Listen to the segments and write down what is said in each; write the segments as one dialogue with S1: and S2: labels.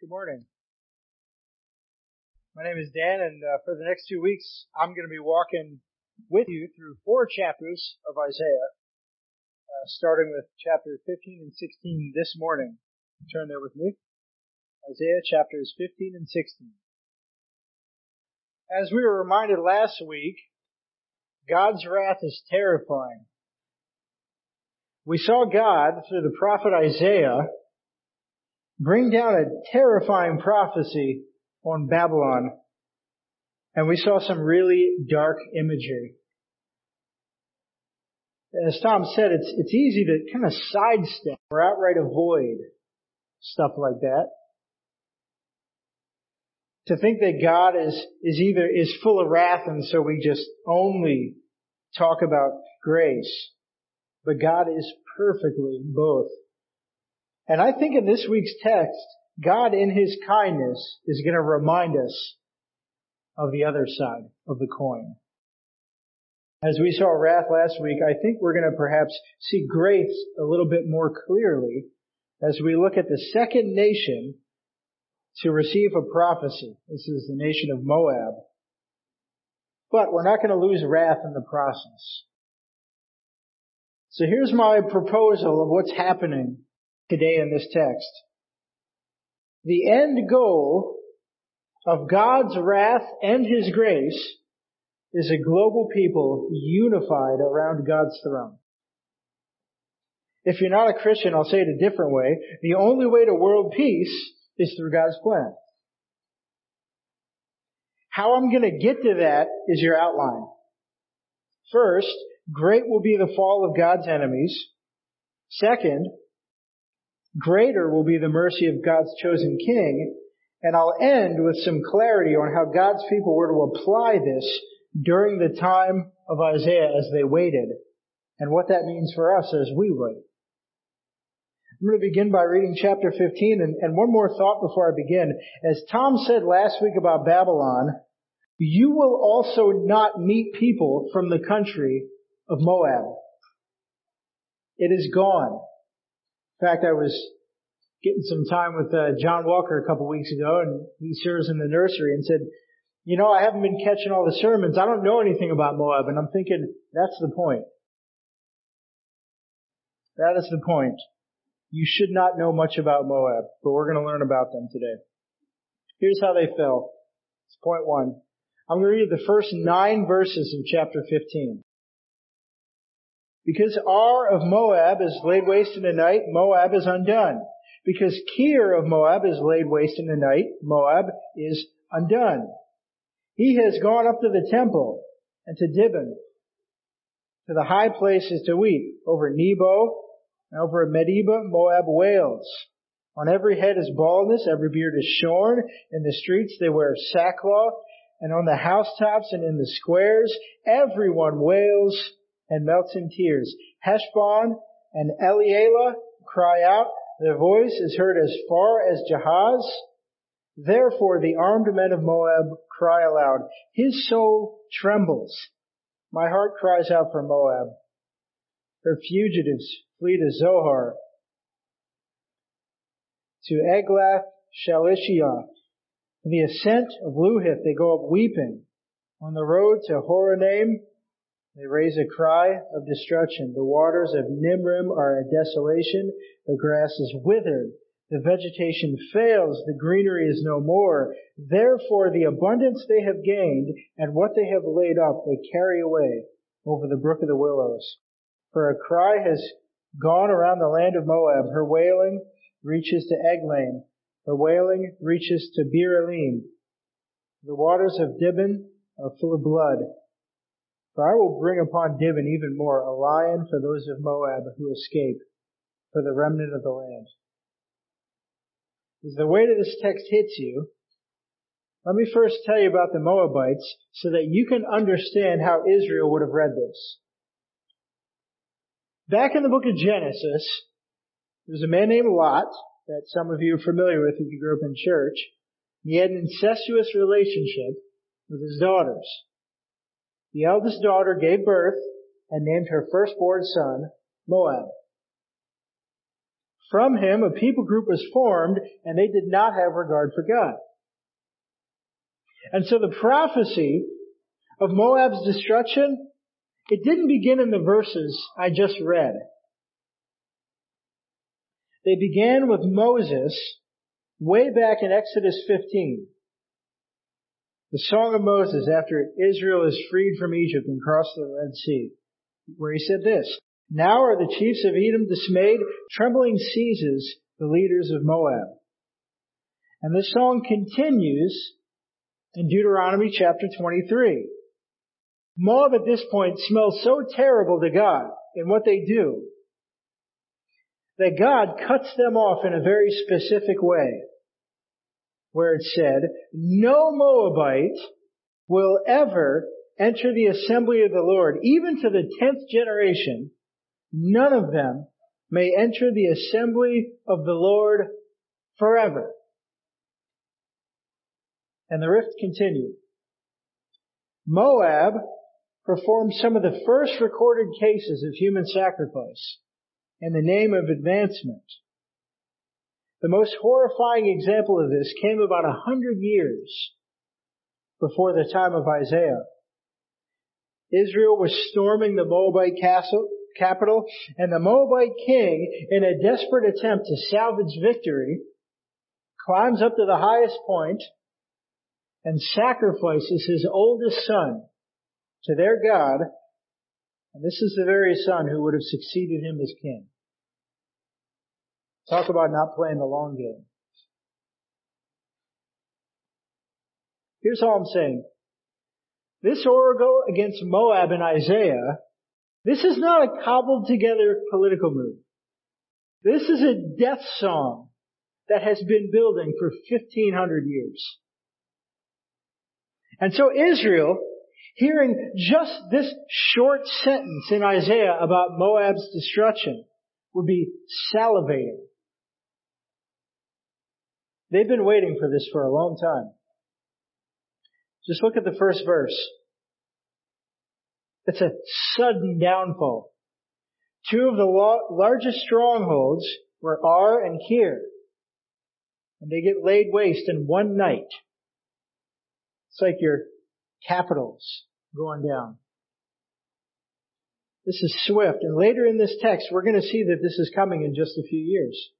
S1: Good morning. My name is Dan, and uh, for the next two weeks, I'm going to be walking with you through four chapters of Isaiah, uh, starting with chapters 15 and 16 this morning. Turn there with me. Isaiah chapters 15 and 16. As we were reminded last week, God's wrath is terrifying. We saw God through the prophet Isaiah bring down a terrifying prophecy on Babylon. And we saw some really dark imagery. As Tom said, it's, it's easy to kind of sidestep or outright avoid stuff like that. To think that God is, is either, is full of wrath and so we just only talk about grace. But God is perfectly both. And I think in this week's text, God in His kindness is going to remind us of the other side of the coin. As we saw wrath last week, I think we're going to perhaps see grace a little bit more clearly as we look at the second nation to receive a prophecy. This is the nation of Moab. But we're not going to lose wrath in the process. So here's my proposal of what's happening today in this text. The end goal of God's wrath and His grace is a global people unified around God's throne. If you're not a Christian, I'll say it a different way. The only way to world peace is through God's plan. How I'm going to get to that is your outline. First, great will be the fall of God's enemies. Second, Greater will be the mercy of God's chosen king. And I'll end with some clarity on how God's people were to apply this during the time of Isaiah as they waited and what that means for us as we wait. I'm going to begin by reading chapter 15 and, and one more thought before I begin. As Tom said last week about Babylon, you will also not meet people from the country of Moab. It is gone. In fact, I was getting some time with uh, John Walker a couple weeks ago, and he serves in the nursery, and said, "You know, I haven't been catching all the sermons. I don't know anything about Moab." And I'm thinking, that's the point. That is the point. You should not know much about Moab, but we're going to learn about them today. Here's how they fell. It's point one. I'm going to read the first nine verses of chapter 15. Because Ar of Moab is laid waste in the night, Moab is undone. Because Kir of Moab is laid waste in the night, Moab is undone. He has gone up to the temple and to Dibon, to the high places to weep. Over Nebo and over Medeba, Moab wails. On every head is baldness, every beard is shorn. In the streets they wear sackcloth, and on the housetops and in the squares, everyone wails and melts in tears. Heshbon and Elealeh cry out. Their voice is heard as far as Jahaz. Therefore the armed men of Moab cry aloud. His soul trembles. My heart cries out for Moab. Her fugitives flee to Zoar, to Eglath Shalishiah. In the ascent of Luhith they go up weeping. On the road to Horonaim they raise a cry of destruction. The waters of Nimrim are a desolation. The grass is withered. The vegetation fails. The greenery is no more. Therefore the abundance they have gained and what they have laid up they carry away over the brook of the willows. For a cry has gone around the land of Moab. Her wailing reaches to Eglaim. Her wailing reaches to Beer Elim. The waters of Dibon are full of blood. For I will bring upon Dibon even more, a lion for those of Moab who escape, for the remnant of the land. As the weight of this text hits you, let me first tell you about the Moabites so that you can understand how Israel would have read this. Back in the book of Genesis, there was a man named Lot that some of you are familiar with if you grew up in church. He had an incestuous relationship with his daughters. The eldest daughter gave birth and named her firstborn son Moab. From him, a people group was formed, and they did not have regard for God. And so the prophecy of Moab's destruction, it didn't begin in the verses I just read. They began with Moses way back in Exodus 15. The Song of Moses after Israel is freed from Egypt and crossed the Red Sea, where he said this, Now are the chiefs of Edom dismayed, trembling seizes the leaders of Moab. And this song continues in Deuteronomy chapter 23. Moab at this point smells so terrible to God in what they do that God cuts them off in a very specific way where it said, no Moabite will ever enter the assembly of the Lord, even to the tenth generation, none of them may enter the assembly of the Lord forever. And the rift continued. Moab performed some of the first recorded cases of human sacrifice in the name of advancement. The most horrifying example of this came about a hundred years before the time of Isaiah. Israel was storming the Moabite castle, capital, and the Moabite king, in a desperate attempt to salvage victory, climbs up to the highest point and sacrifices his oldest son to their God, and this is the very son who would have succeeded him as king. Talk about not playing the long game. Here's all I'm saying. This oracle against Moab in Isaiah, this is not a cobbled together political move. This is a death song that has been building for 1500 years. And so Israel, hearing just this short sentence in Isaiah about Moab's destruction, would be salivating. They've been waiting for this for a long time. Just look at the first verse. It's a sudden downfall. Two of the largest strongholds were Ar and Kir. And they get laid waste in one night. It's like your capitals going down. This is swift. And later in this text, we're going to see that this is coming in just a few years.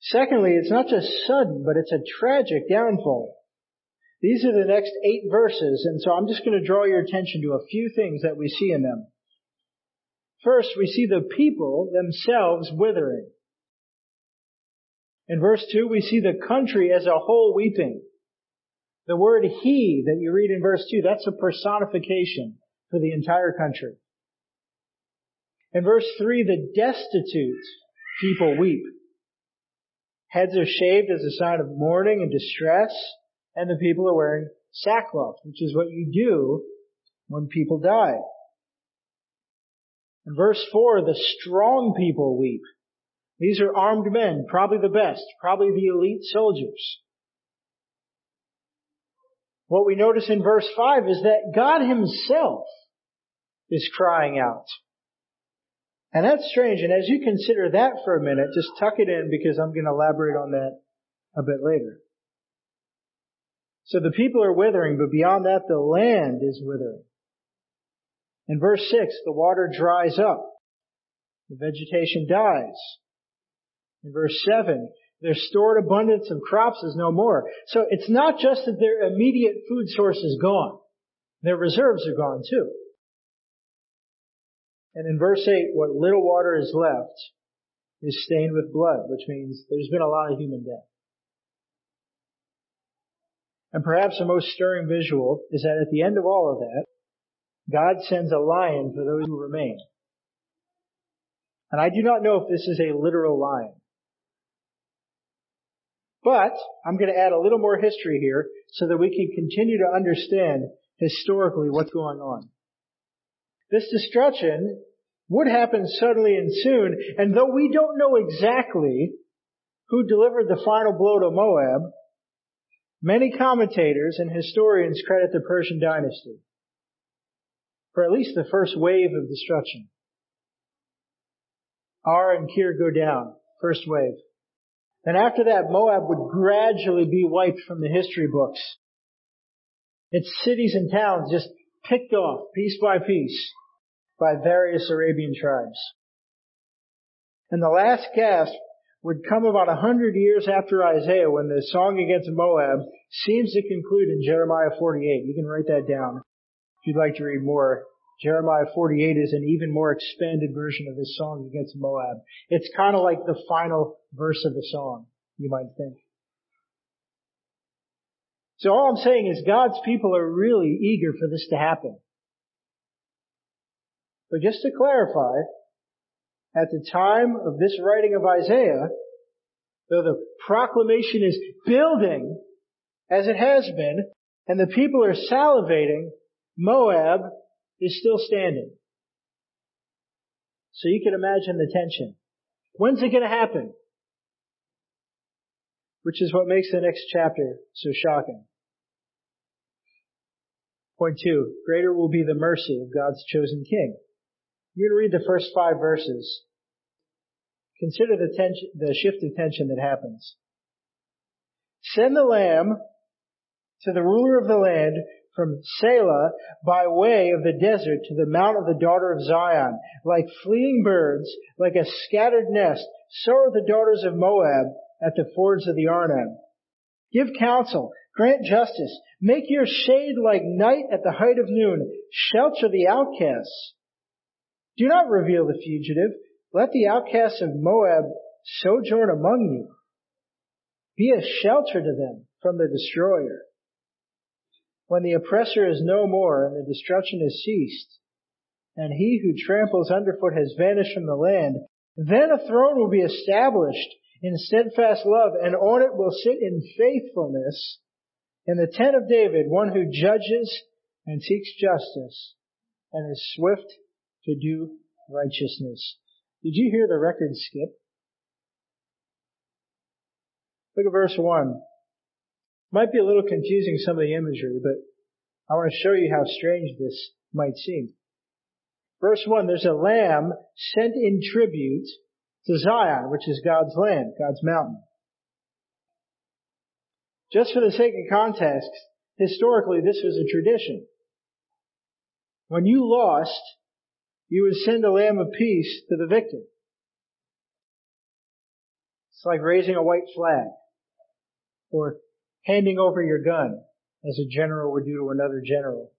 S1: Secondly, it's not just sudden, but it's a tragic downfall. These are the next eight verses, and so I'm just going to draw your attention to a few things that we see in them. First, we see the people themselves withering. In verse 2, we see the country as a whole weeping. The word he that you read in verse 2, that's a personification for the entire country. In verse 3, the destitute people weep. Heads are shaved as a sign of mourning and distress, and the people are wearing sackcloth, which is what you do when people die. In verse 4, the strong people weep. These are armed men, probably the best, probably the elite soldiers. What we notice in verse 5 is that God himself is crying out. And that's strange. And as you consider that for a minute, just tuck it in because I'm going to elaborate on that a bit later. So the people are withering, but beyond that, the land is withering. In verse 6, the water dries up. The vegetation dies. In verse 7, their stored abundance of crops is no more. So it's not just that their immediate food source is gone. Their reserves are gone too. And in verse 8, what little water is left is stained with blood, which means there's been a lot of human death. And perhaps the most stirring visual is that at the end of all of that, God sends a lion for those who remain. And I do not know if this is a literal lion. But I'm going to add a little more history here so that we can continue to understand historically what's going on. This destruction would happen suddenly and soon, and though we don't know exactly who delivered the final blow to Moab, many commentators and historians credit the Persian dynasty for at least the first wave of destruction. Ar and Kir go down. first wave. And after that, Moab would gradually be wiped from the history books. Its cities and towns just picked off piece by piece by various Arabian tribes. And the last gasp would come about a hundred years after Isaiah when the song against Moab seems to conclude in Jeremiah 48. You can write that down if you'd like to read more. Jeremiah 48 is an even more expanded version of this song against Moab. It's kind of like the final verse of the song, you might think. So all I'm saying is God's people are really eager for this to happen. But just to clarify, at the time of this writing of Isaiah, though the proclamation is building as it has been, and the people are salivating, Moab is still standing. So you can imagine the tension. When's it going to happen? Which is what makes the next chapter so shocking. Point two, greater will be the mercy of God's chosen king. You're going to read the first five verses. Consider the tension, the shift of tension that happens. Send the lamb to the ruler of the land from Sela by way of the desert to the mount of the daughter of Zion. Like fleeing birds, like a scattered nest, so are the daughters of Moab at the fords of the Arnon. Give counsel, grant justice, make your shade like night at the height of noon, shelter the outcasts. Do not reveal the fugitive. Let the outcasts of Moab sojourn among you. Be a shelter to them from the destroyer. When the oppressor is no more and the destruction has ceased, and he who tramples underfoot has vanished from the land, then a throne will be established in steadfast love, and on it will sit in faithfulness in the tent of David, one who judges and seeks justice and is swift to do righteousness. Did you hear the record skip? Look at verse 1. Might be a little confusing some of the imagery, but I want to show you how strange this might seem. Verse 1, there's a lamb sent in tribute to Zion, which is God's land, God's mountain. Just for the sake of context, historically this was a tradition. When you lost, you would send a lamb of peace to the victor. It's like raising a white flag or handing over your gun as a general would do to another general.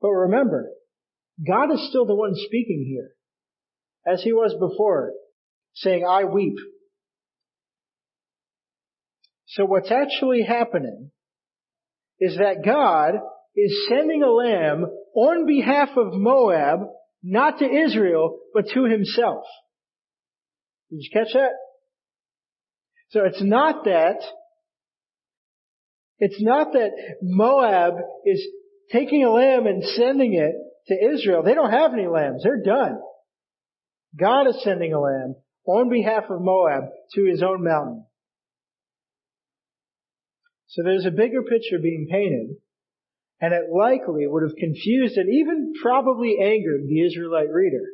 S1: But remember, God is still the one speaking here, as he was before, saying, I weep. So what's actually happening is that God is sending a lamb on behalf of Moab, not to Israel, but to himself. Did you catch that? So it's not that, it's not that Moab is taking a lamb and sending it to Israel. They don't have any lambs. They're done. God is sending a lamb on behalf of Moab to his own mountain. So there's a bigger picture being painted and it likely would have confused and even probably angered the Israelite reader.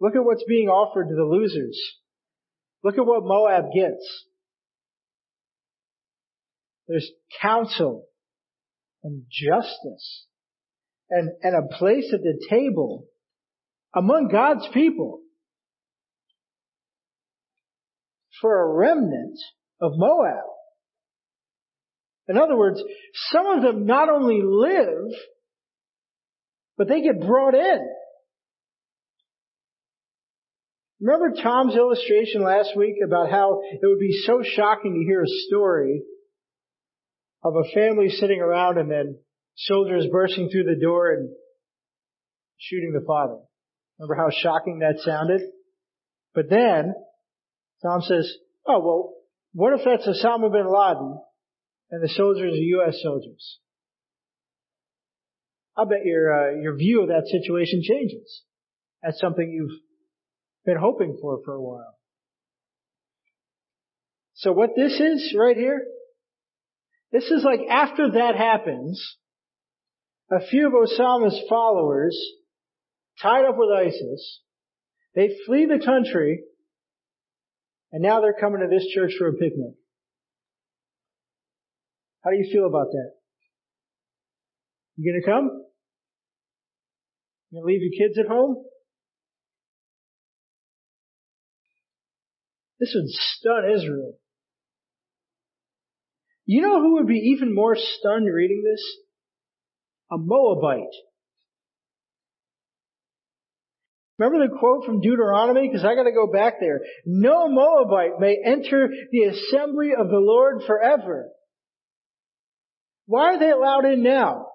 S1: Look at what's being offered to the losers. Look at what Moab gets. There's counsel and justice and, and a place at the table among God's people for a remnant of Moab. In other words, some of them not only live, but they get brought in. Remember Tom's illustration last week about how it would be so shocking to hear a story of a family sitting around and then soldiers bursting through the door and shooting the father. Remember how shocking that sounded? But then, Tom says, oh well, what if that's Osama bin Laden and the soldiers are U.S. soldiers. I bet your uh, your view of that situation changes. That's something you've been hoping for for a while. So what this is right here, this is like after that happens, a few of Osama's followers, tied up with ISIS, They flee the country, and now they're coming to this church for a picnic. How do you feel about that? You gonna come? You gonna leave your kids at home? This would stun Israel. You know who would be even more stunned reading this? A Moabite. Remember the quote from Deuteronomy? Because I gotta go back there. No Moabite may enter the assembly of the Lord forever. Why are they allowed in now?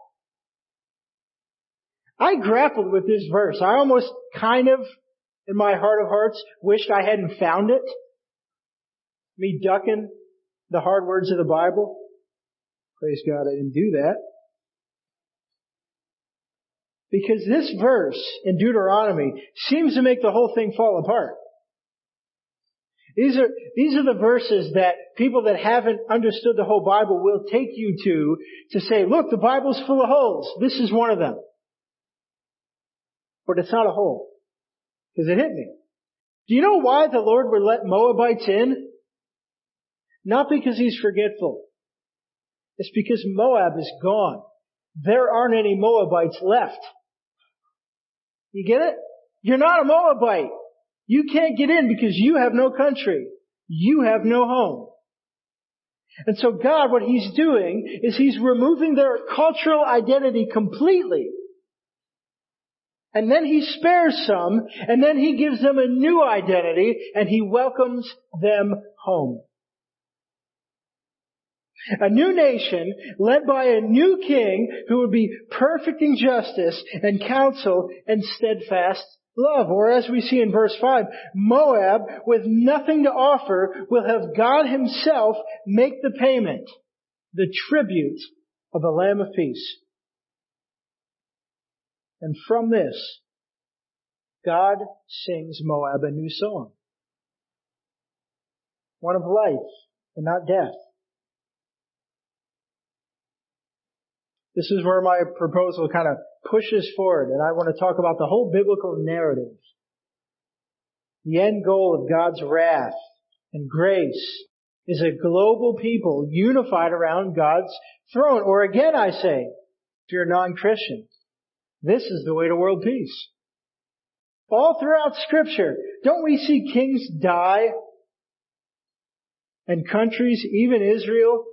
S1: I grappled with this verse. I almost kind of, in my heart of hearts, wished I hadn't found it. Me ducking the hard words of the Bible. Praise God, I didn't do that. Because this verse in Deuteronomy seems to make the whole thing fall apart. These are, these are the verses that people that haven't understood the whole Bible will take you to, to say, look, the Bible's full of holes. This is one of them. But it's not a hole. Because it hit me. Do you know why the Lord would let Moabites in? Not because He's forgetful. It's because Moab is gone. There aren't any Moabites left. You get it? You're not a Moabite. You can't get in because you have no country. You have no home. And so God, what He's doing is He's removing their cultural identity completely. And then He spares some, and then He gives them a new identity, and He welcomes them home. A new nation led by a new king who would be perfect in justice and counsel and steadfast love. Or as we see in verse 5, Moab, with nothing to offer, will have God himself make the payment, the tribute of the Lamb of Peace. And from this, God sings Moab a new song. One of life and not death. This is where my proposal kind of pushes forward, and I want to talk about the whole biblical narrative. The end goal of God's wrath and grace is a global people unified around God's throne. Or again, I say, if you're a non-Christian, this is the way to world peace. All throughout scripture, don't we see kings die and countries, even Israel,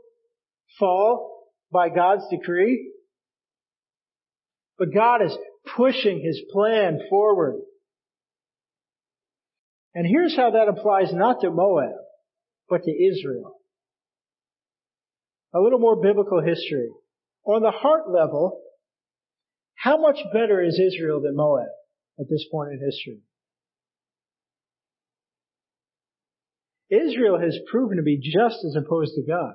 S1: fall by God's decree? But God is pushing His plan forward. And here's how that applies not to Moab, but to Israel. A little more biblical history. On the heart level, how much better is Israel than Moab at this point in history? Israel has proven to be just as opposed to God.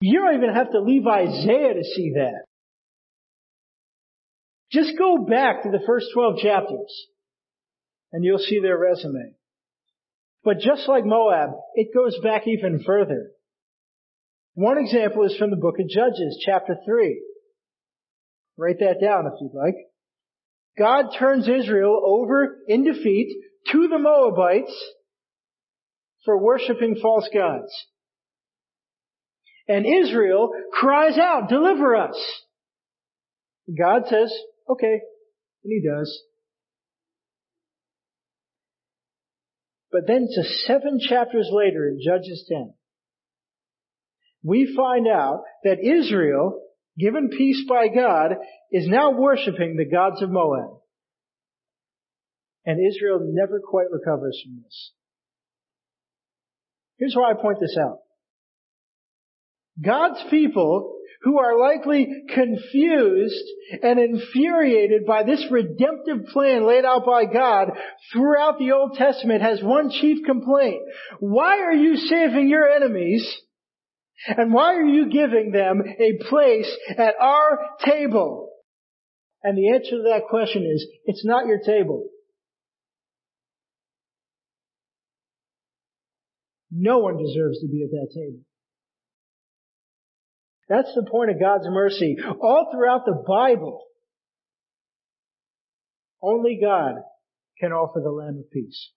S1: You don't even have to leave Isaiah to see that. Just go back to the first 12 chapters and you'll see their resume. But just like Moab, it goes back even further. One example is from the book of Judges, chapter 3. Write that down if you'd like. God turns Israel over in defeat to the Moabites for worshiping false gods. And Israel cries out, deliver us. God says, okay. And he does. But then to seven chapters later in Judges 10, we find out that Israel, given peace by God, is now worshiping the gods of Moab. And Israel never quite recovers from this. Here's why I point this out. God's people who are likely confused and infuriated by this redemptive plan laid out by God throughout the Old Testament has one chief complaint. Why are you saving your enemies? And why are you giving them a place at our table? And the answer to that question is, it's not your table. No one deserves to be at that table. That's the point of God's mercy. All throughout the Bible, only God can offer the Lamb of Peace.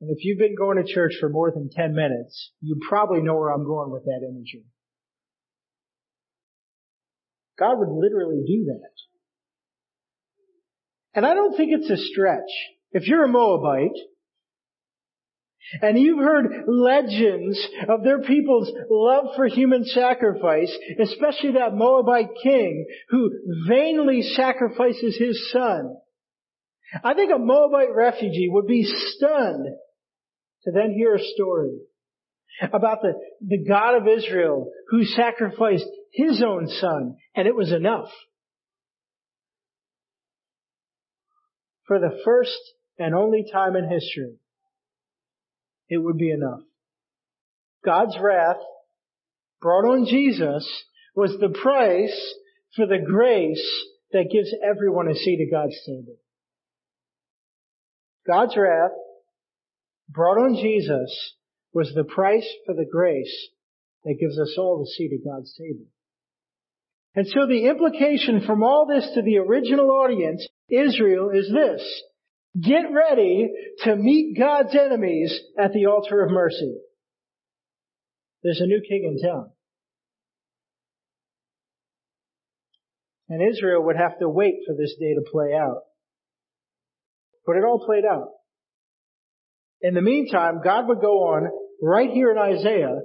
S1: And if you've been going to church for more than 10 minutes, you probably know where I'm going with that imagery. God would literally do that. And I don't think it's a stretch. If you're a Moabite, and you've heard legends of their people's love for human sacrifice, especially that Moabite king who vainly sacrifices his son. I think a Moabite refugee would be stunned to then hear a story about the, the God of Israel who sacrificed his own son and it was enough. For the first and only time in history, it would be enough. God's wrath brought on Jesus was the price for the grace that gives everyone a seat at God's table. God's wrath brought on Jesus was the price for the grace that gives us all the seat at God's table. And so the implication from all this to the original audience, Israel, is this. Get ready to meet God's enemies at the altar of mercy. There's a new king in town. And Israel would have to wait for this day to play out. But it all played out. In the meantime, God would go on right here in Isaiah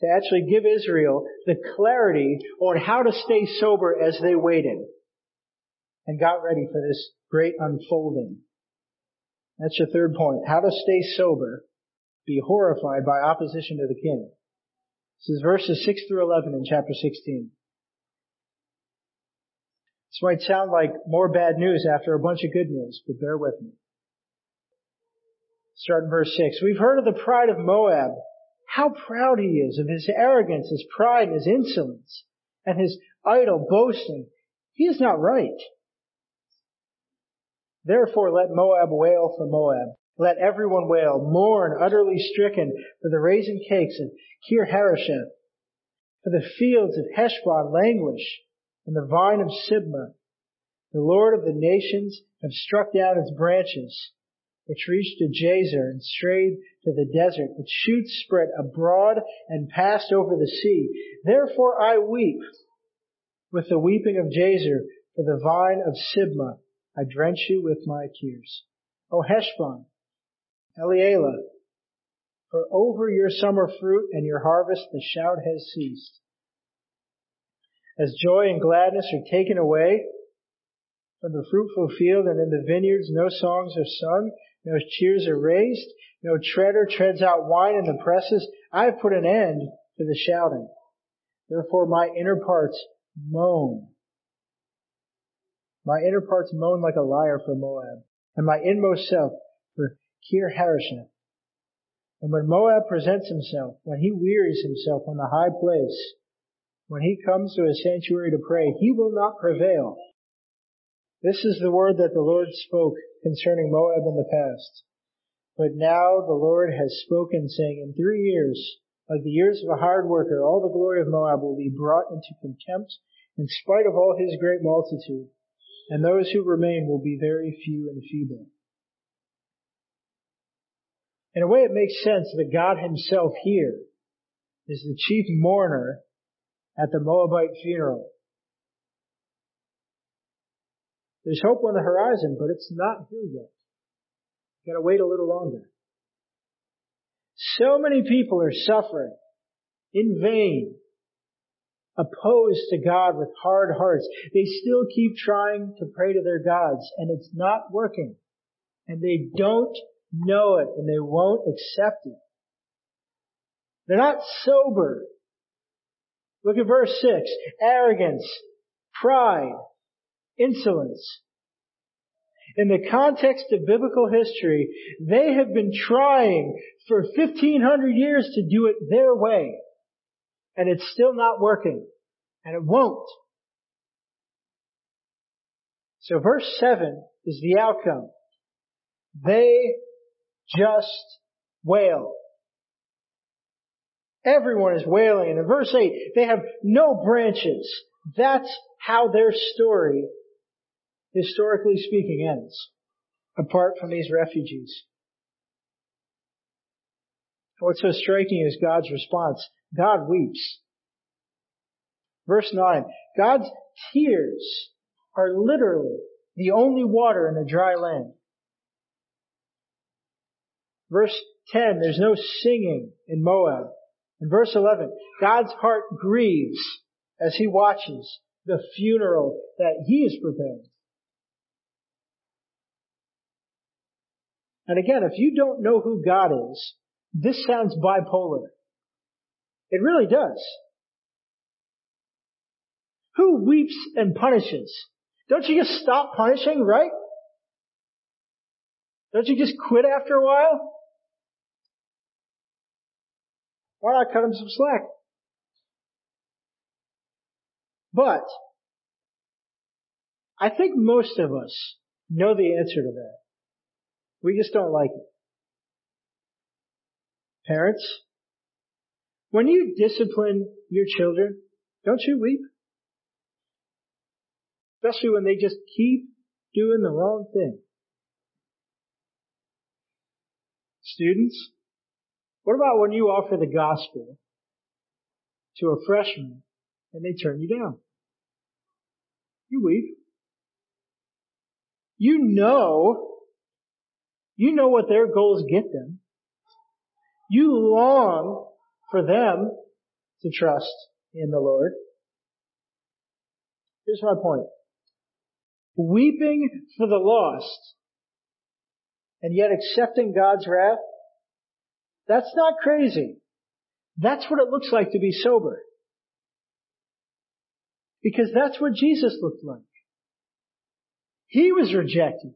S1: to actually give Israel the clarity on how to stay sober as they waited and got ready for this great unfolding. That's your third point. How to stay sober, be horrified by opposition to the king. This is verses 6 through 11 in chapter 16. This might sound like more bad news after a bunch of good news, but bear with me. Start in verse 6. We've heard of the pride of Moab, how proud he is of his arrogance, his pride, his insolence, and his idle boasting. He is not right. Therefore let Moab wail for Moab. Let everyone wail, mourn, utterly stricken for the raisin cakes of Kir Hareseth. For the fields of Heshbon languish, and the vine of Sibmah. The Lord of the nations have struck down its branches, which reached to Jazer and strayed to the desert. Its shoots spread abroad and passed over the sea. Therefore I weep with the weeping of Jazer for the vine of Sibmah I drench you with my tears. O Heshbon, Elealeh, for over your summer fruit and your harvest the shout has ceased. As joy and gladness are taken away from the fruitful field and in the vineyards no songs are sung, no cheers are raised, no treader treads out wine in the presses, I have put an end to the shouting. Therefore my inner parts moan my inner parts moan like a lyre for Moab, and my inmost self for Kir Hareseth. And when Moab presents himself, when he wearies himself on the high place, when he comes to his sanctuary to pray, he will not prevail. This is the word that the Lord spoke concerning Moab in the past. But now the Lord has spoken saying, in three years, like the years of a hard worker, all the glory of Moab will be brought into contempt in spite of all his great multitude and those who remain will be very few and feeble. In a way, it makes sense that God himself here is the chief mourner at the Moabite funeral. There's hope on the horizon, but it's not here yet. You gotta wait a little longer. So many people are suffering in vain opposed to God with hard hearts. They still keep trying to pray to their gods and it's not working. And they don't know it and they won't accept it. They're not sober. Look at verse 6. Arrogance, pride, insolence. In the context of biblical history, they have been trying for 1500 years to do it their way and it's still not working. And it won't. So verse 7 is the outcome. They just wail. Everyone is wailing. And in verse 8, they have no branches. That's how their story historically speaking, ends apart from these refugees. What's so striking is God's response. God weeps. Verse 9. God's tears are literally the only water in a dry land. Verse 10, there's no singing in Moab. In verse 11, God's heart grieves as he watches the funeral that he is preparing. And again, if you don't know who God is, this sounds bipolar. It really does. Who weeps and punishes? Don't you just stop punishing, right? Don't you just quit after a while? Why not cut him some slack? But, I think most of us know the answer to that. We just don't like it. Parents, when you discipline your children, don't you weep? Especially when they just keep doing the wrong thing. Students, what about when you offer the gospel to a freshman and they turn you down? You weep. You know, you know what their goals get them. You long for them to trust in the Lord. Here's my point. Weeping for the lost and yet accepting God's wrath, that's not crazy. That's what it looks like to be sober. Because that's what Jesus looked like. He was rejected.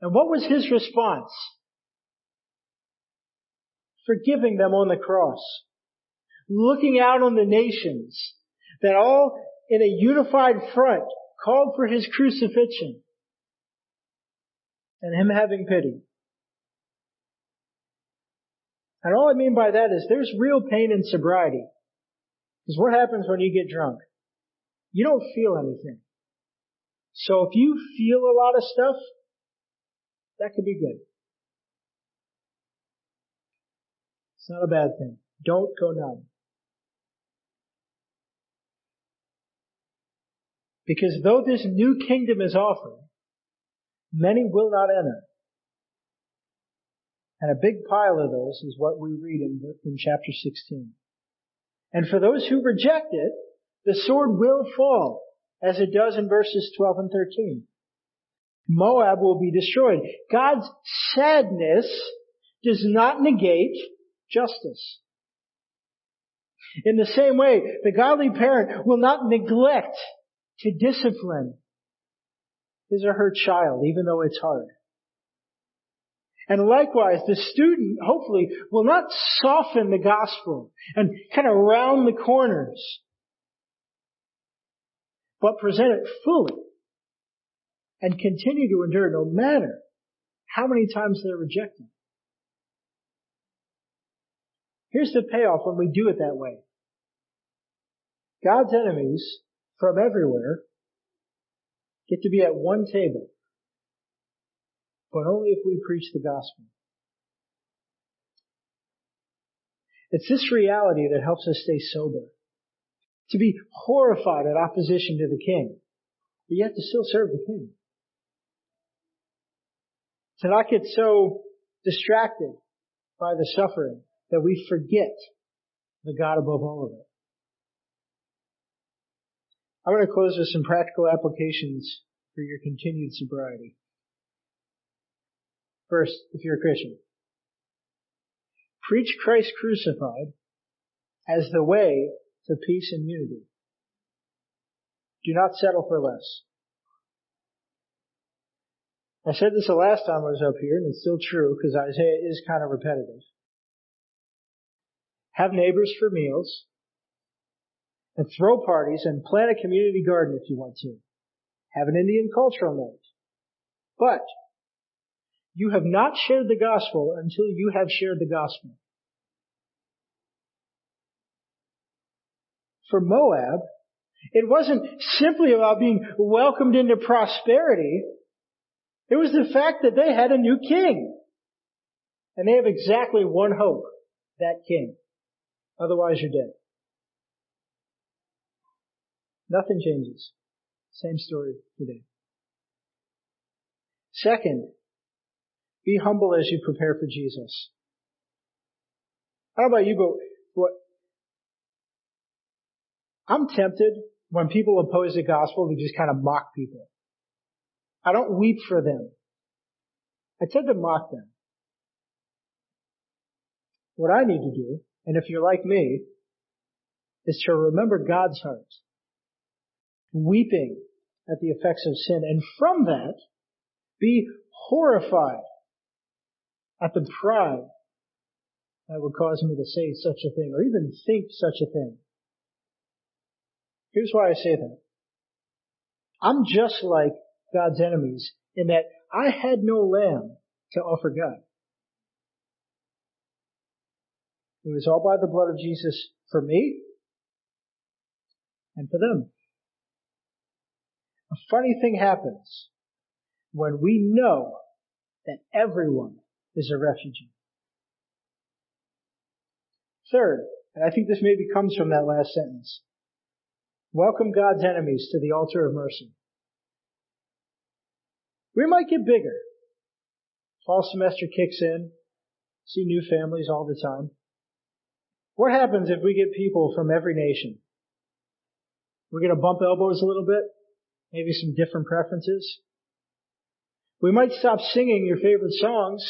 S1: And what was his response? Forgiving them on the cross. Looking out on the nations that all in a unified front called for his crucifixion. And him having pity. And all I mean by that is there's real pain in sobriety. Because what happens when you get drunk? You don't feel anything. So if you feel a lot of stuff, that could be good. It's not a bad thing. Don't go numb. Because though this new kingdom is offered, many will not enter. And a big pile of those is what we read in, in chapter 16. And for those who reject it, the sword will fall, as it does in verses 12 and 13. Moab will be destroyed. God's sadness does not negate justice. In the same way, the godly parent will not neglect to discipline his or her child, even though it's hard. And likewise, the student, hopefully, will not soften the gospel and kind of round the corners but present it fully and continue to endure no matter how many times they're rejected. Here's the payoff when we do it that way. God's enemies from everywhere get to be at one table, but only if we preach the gospel. It's this reality that helps us stay sober to be horrified at opposition to the king, but yet to still serve the king. To not get so distracted by the suffering that we forget the God above all of it. I'm going to close with some practical applications for your continued sobriety. First, if you're a Christian, preach Christ crucified as the way to peace and unity. Do not settle for less. I said this the last time I was up here, and it's still true because Isaiah is kind of repetitive. Have neighbors for meals, and throw parties, and plant a community garden if you want to. Have an Indian cultural night. But, you have not shared the gospel until you have shared the gospel. for Moab, it wasn't simply about being welcomed into prosperity. It was the fact that they had a new king. And they have exactly one hope. That king. Otherwise you're dead. Nothing changes. Same story today. Second, be humble as you prepare for Jesus. How about you, but what, I'm tempted when people oppose the gospel to just kind of mock people. I don't weep for them. I tend to mock them. What I need to do, and if you're like me, is to remember God's heart, weeping at the effects of sin, and from that, be horrified at the pride that would cause me to say such a thing, or even think such a thing. Here's why I say that. I'm just like God's enemies in that I had no lamb to offer God. It was all by the blood of Jesus for me and for them. A funny thing happens when we know that everyone is a refugee. Third, and I think this maybe comes from that last sentence, welcome God's enemies to the altar of mercy. We might get bigger. Fall semester kicks in, see new families all the time. What happens if we get people from every nation? We're going to bump elbows a little bit, maybe some different preferences. We might stop singing your favorite songs.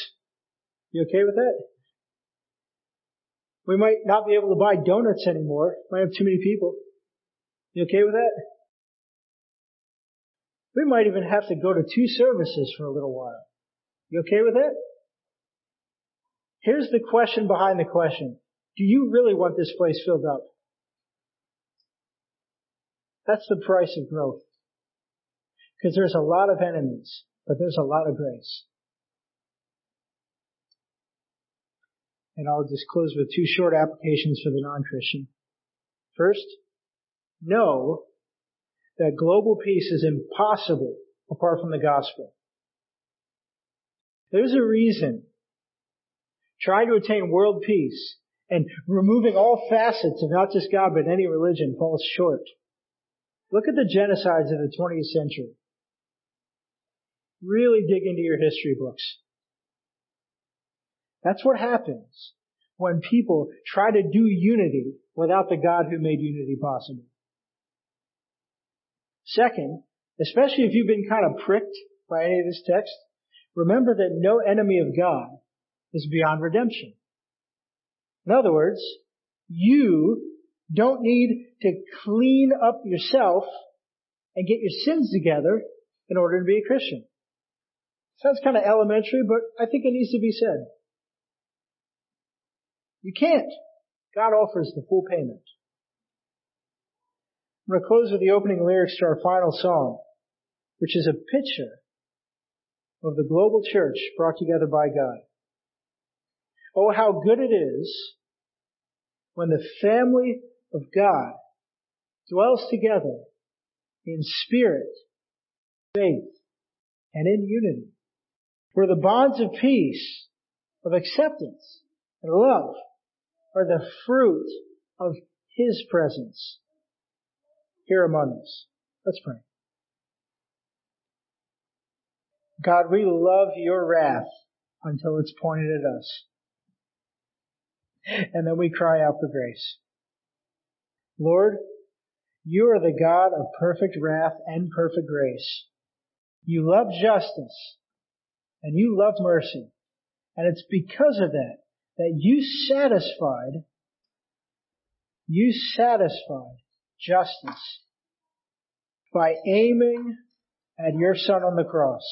S1: You okay with that? We might not be able to buy donuts anymore. Might have too many people. You okay with that? We might even have to go to two services for a little while. You okay with that? Here's the question behind the question. Do you really want this place filled up? That's the price of growth. Because there's a lot of enemies, but there's a lot of grace. And I'll just close with two short applications for the non-Christian. First, know that global peace is impossible apart from the gospel. There's a reason trying to attain world peace and removing all facets of not just God but any religion falls short. Look at the genocides of the 20th century. Really dig into your history books. That's what happens when people try to do unity without the God who made unity possible. Second, especially if you've been kind of pricked by any of this text, remember that no enemy of God is beyond redemption. In other words, you don't need to clean up yourself and get your sins together in order to be a Christian. Sounds kind of elementary, but I think it needs to be said. You can't. God offers the full payment. I'm going to close with the opening lyrics to our final song, which is a picture of the global church brought together by God. Oh, how good it is when the family of God dwells together in spirit, faith, and in unity, where the bonds of peace, of acceptance, and love are the fruit of His presence here among us. Let's pray. God, we love your wrath until it's pointed at us. And then we cry out for grace. Lord, you are the God of perfect wrath and perfect grace. You love justice and you love mercy. And it's because of that that you satisfied, you satisfied justice by aiming at your son on the cross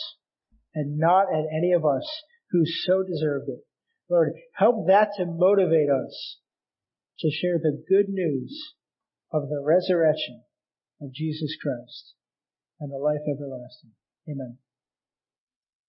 S1: and not at any of us who so deserved it. Lord, help that to motivate us to share the good news of the resurrection of Jesus Christ and the life everlasting. Amen.